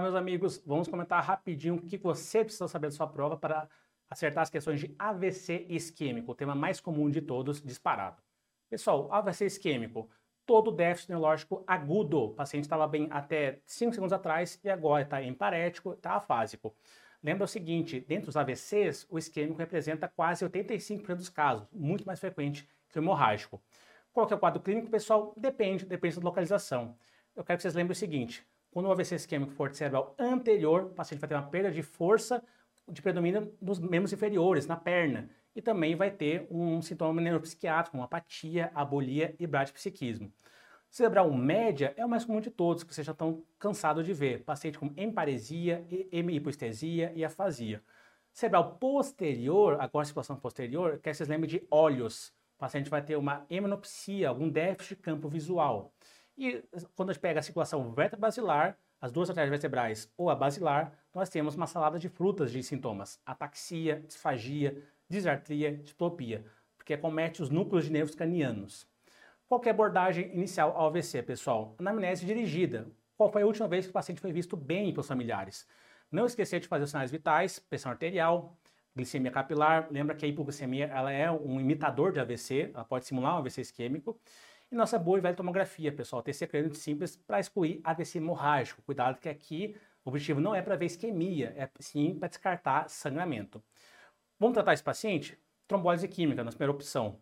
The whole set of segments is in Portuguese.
Meus amigos, vamos comentar rapidinho o que você precisa saber da sua prova para acertar as questões de AVC isquêmico, o tema mais comum de todos, disparado. Pessoal, AVC isquêmico, todo déficit neurológico agudo. O paciente estava bem até 5 segundos atrás e agora está em parético, está afásico. Lembra o seguinte, dentro dos AVCs, o isquêmico representa quase 85% dos casos, muito mais frequente que o hemorrágico. Qual que é o quadro clínico, pessoal? Depende, depende da localização. Eu quero que vocês lembrem o seguinte, quando o AVC isquêmico for cerebral anterior, o paciente vai ter uma perda de força de predomínio dos membros inferiores, na perna. E também vai ter um sintoma neuropsiquiátrico, como apatia, abolia e bradipsiquismo. Cerebral média é o mais comum de todos, que vocês já estão cansados de ver. Paciente com emparesia, hemihipoestesia e afasia. Cerebral posterior, agora situação posterior, quer que vocês lembrem de olhos. O paciente vai ter uma hemanopsia, algum déficit de campo visual. E quando a gente pega a circulação vertebral-basilar, as duas artérias vertebrais ou a basilar, nós temos uma salada de frutas de sintomas: ataxia, disfagia, disartria, diplopia, porque acomete os núcleos de nervos cranianos. Qual é a abordagem inicial ao AVC, pessoal? Anamnese dirigida. Qual foi a última vez que o paciente foi visto bem pelos familiares? Não esquecer de fazer os sinais vitais, pressão arterial, glicemia capilar. Lembra que a hipoglicemia ela é um imitador de AVC, ela pode simular um AVC isquêmico. E nossa boa e velha tomografia, pessoal, TC crânio simples para excluir AVC hemorrágico. Cuidado que aqui o objetivo não é para ver isquemia, é sim para descartar sangramento. Vamos tratar esse paciente? Trombólise química, nossa primeira opção.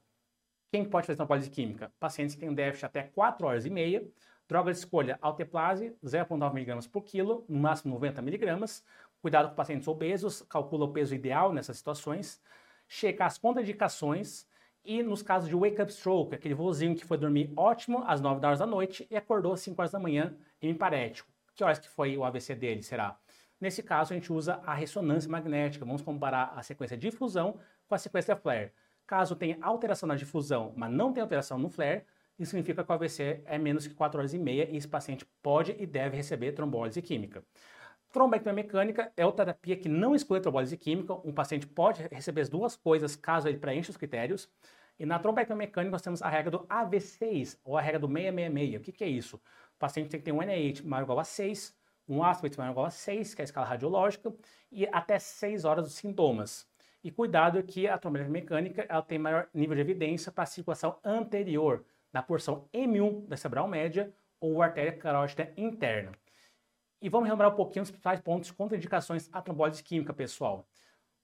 Quem pode fazer trombólise química? Pacientes que têm déficit até 4 horas e meia. Droga de escolha, alteplase, 0,9 mg por quilo, no máximo 90 mg. Cuidado com pacientes obesos, calcula o peso ideal nessas situações. Checa as contraindicações e nos casos de wake up stroke, aquele vozinho que foi dormir ótimo às 9 horas da noite e acordou às 5 horas da manhã em parético. Que horas que foi o AVC dele, será? Nesse caso, a gente usa a ressonância magnética. Vamos comparar a sequência de difusão com a sequência flare. Caso tenha alteração na difusão, mas não tenha alteração no flare, isso significa que o AVC é menos que 4 horas e meia e esse paciente pode e deve receber trombólise química. Trombectomia mecânica é outra terapia que não exclui trombólise química. Um paciente pode receber as duas coisas caso ele preencha os critérios. E na trombectomia mecânica nós temos a regra do AV6, ou a regra do 666. O que, que é isso? O paciente tem que ter um NIH maior ou igual a 6, um aspecto maior ou igual a 6, que é a escala radiológica, e até 6 horas dos sintomas. E cuidado que a trombectomia mecânica ela tem maior nível de evidência para a circulação anterior, na porção M1 da cerebral média ou artéria carótida interna. E vamos relembrar um pouquinho os principais pontos contraindicações à trombólise química, pessoal.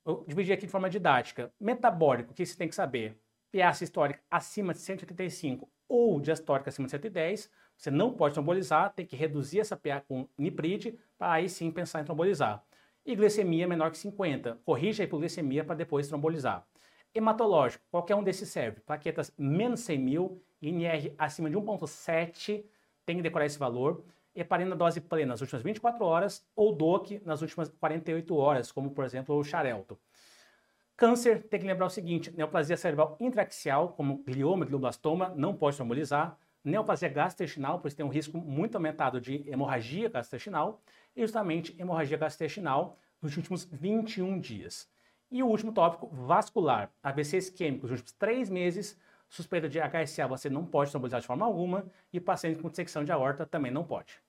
Eu dividi aqui de forma didática. Metabólico, o que você tem que saber? PA histórica acima de 185 ou diastólica acima de 110, você não pode trombolizar, tem que reduzir essa PA com nipride para aí sim pensar em trombolizar. E glicemia menor que 50, corrija a hipoglicemia para depois trombolizar. Hematológico, qualquer um desses serve. Plaquetas menos 100 mil, INR acima de 1.7, tem que decorar esse valor heparina dose plena nas últimas 24 horas ou DOC nas últimas 48 horas, como por exemplo o Xarelto. Câncer, tem que lembrar o seguinte, neoplasia cerebral intraaxial, como glioma, glioblastoma, não pode trombolizar. Neoplasia gastrointestinal, pois tem um risco muito aumentado de hemorragia gastrointestinal. E justamente hemorragia gastrointestinal nos últimos 21 dias. E o último tópico, vascular. AVC isquêmico, nos últimos 3 meses, suspeita de HSA você não pode trombolizar de forma alguma e paciente com dissecção de aorta também não pode.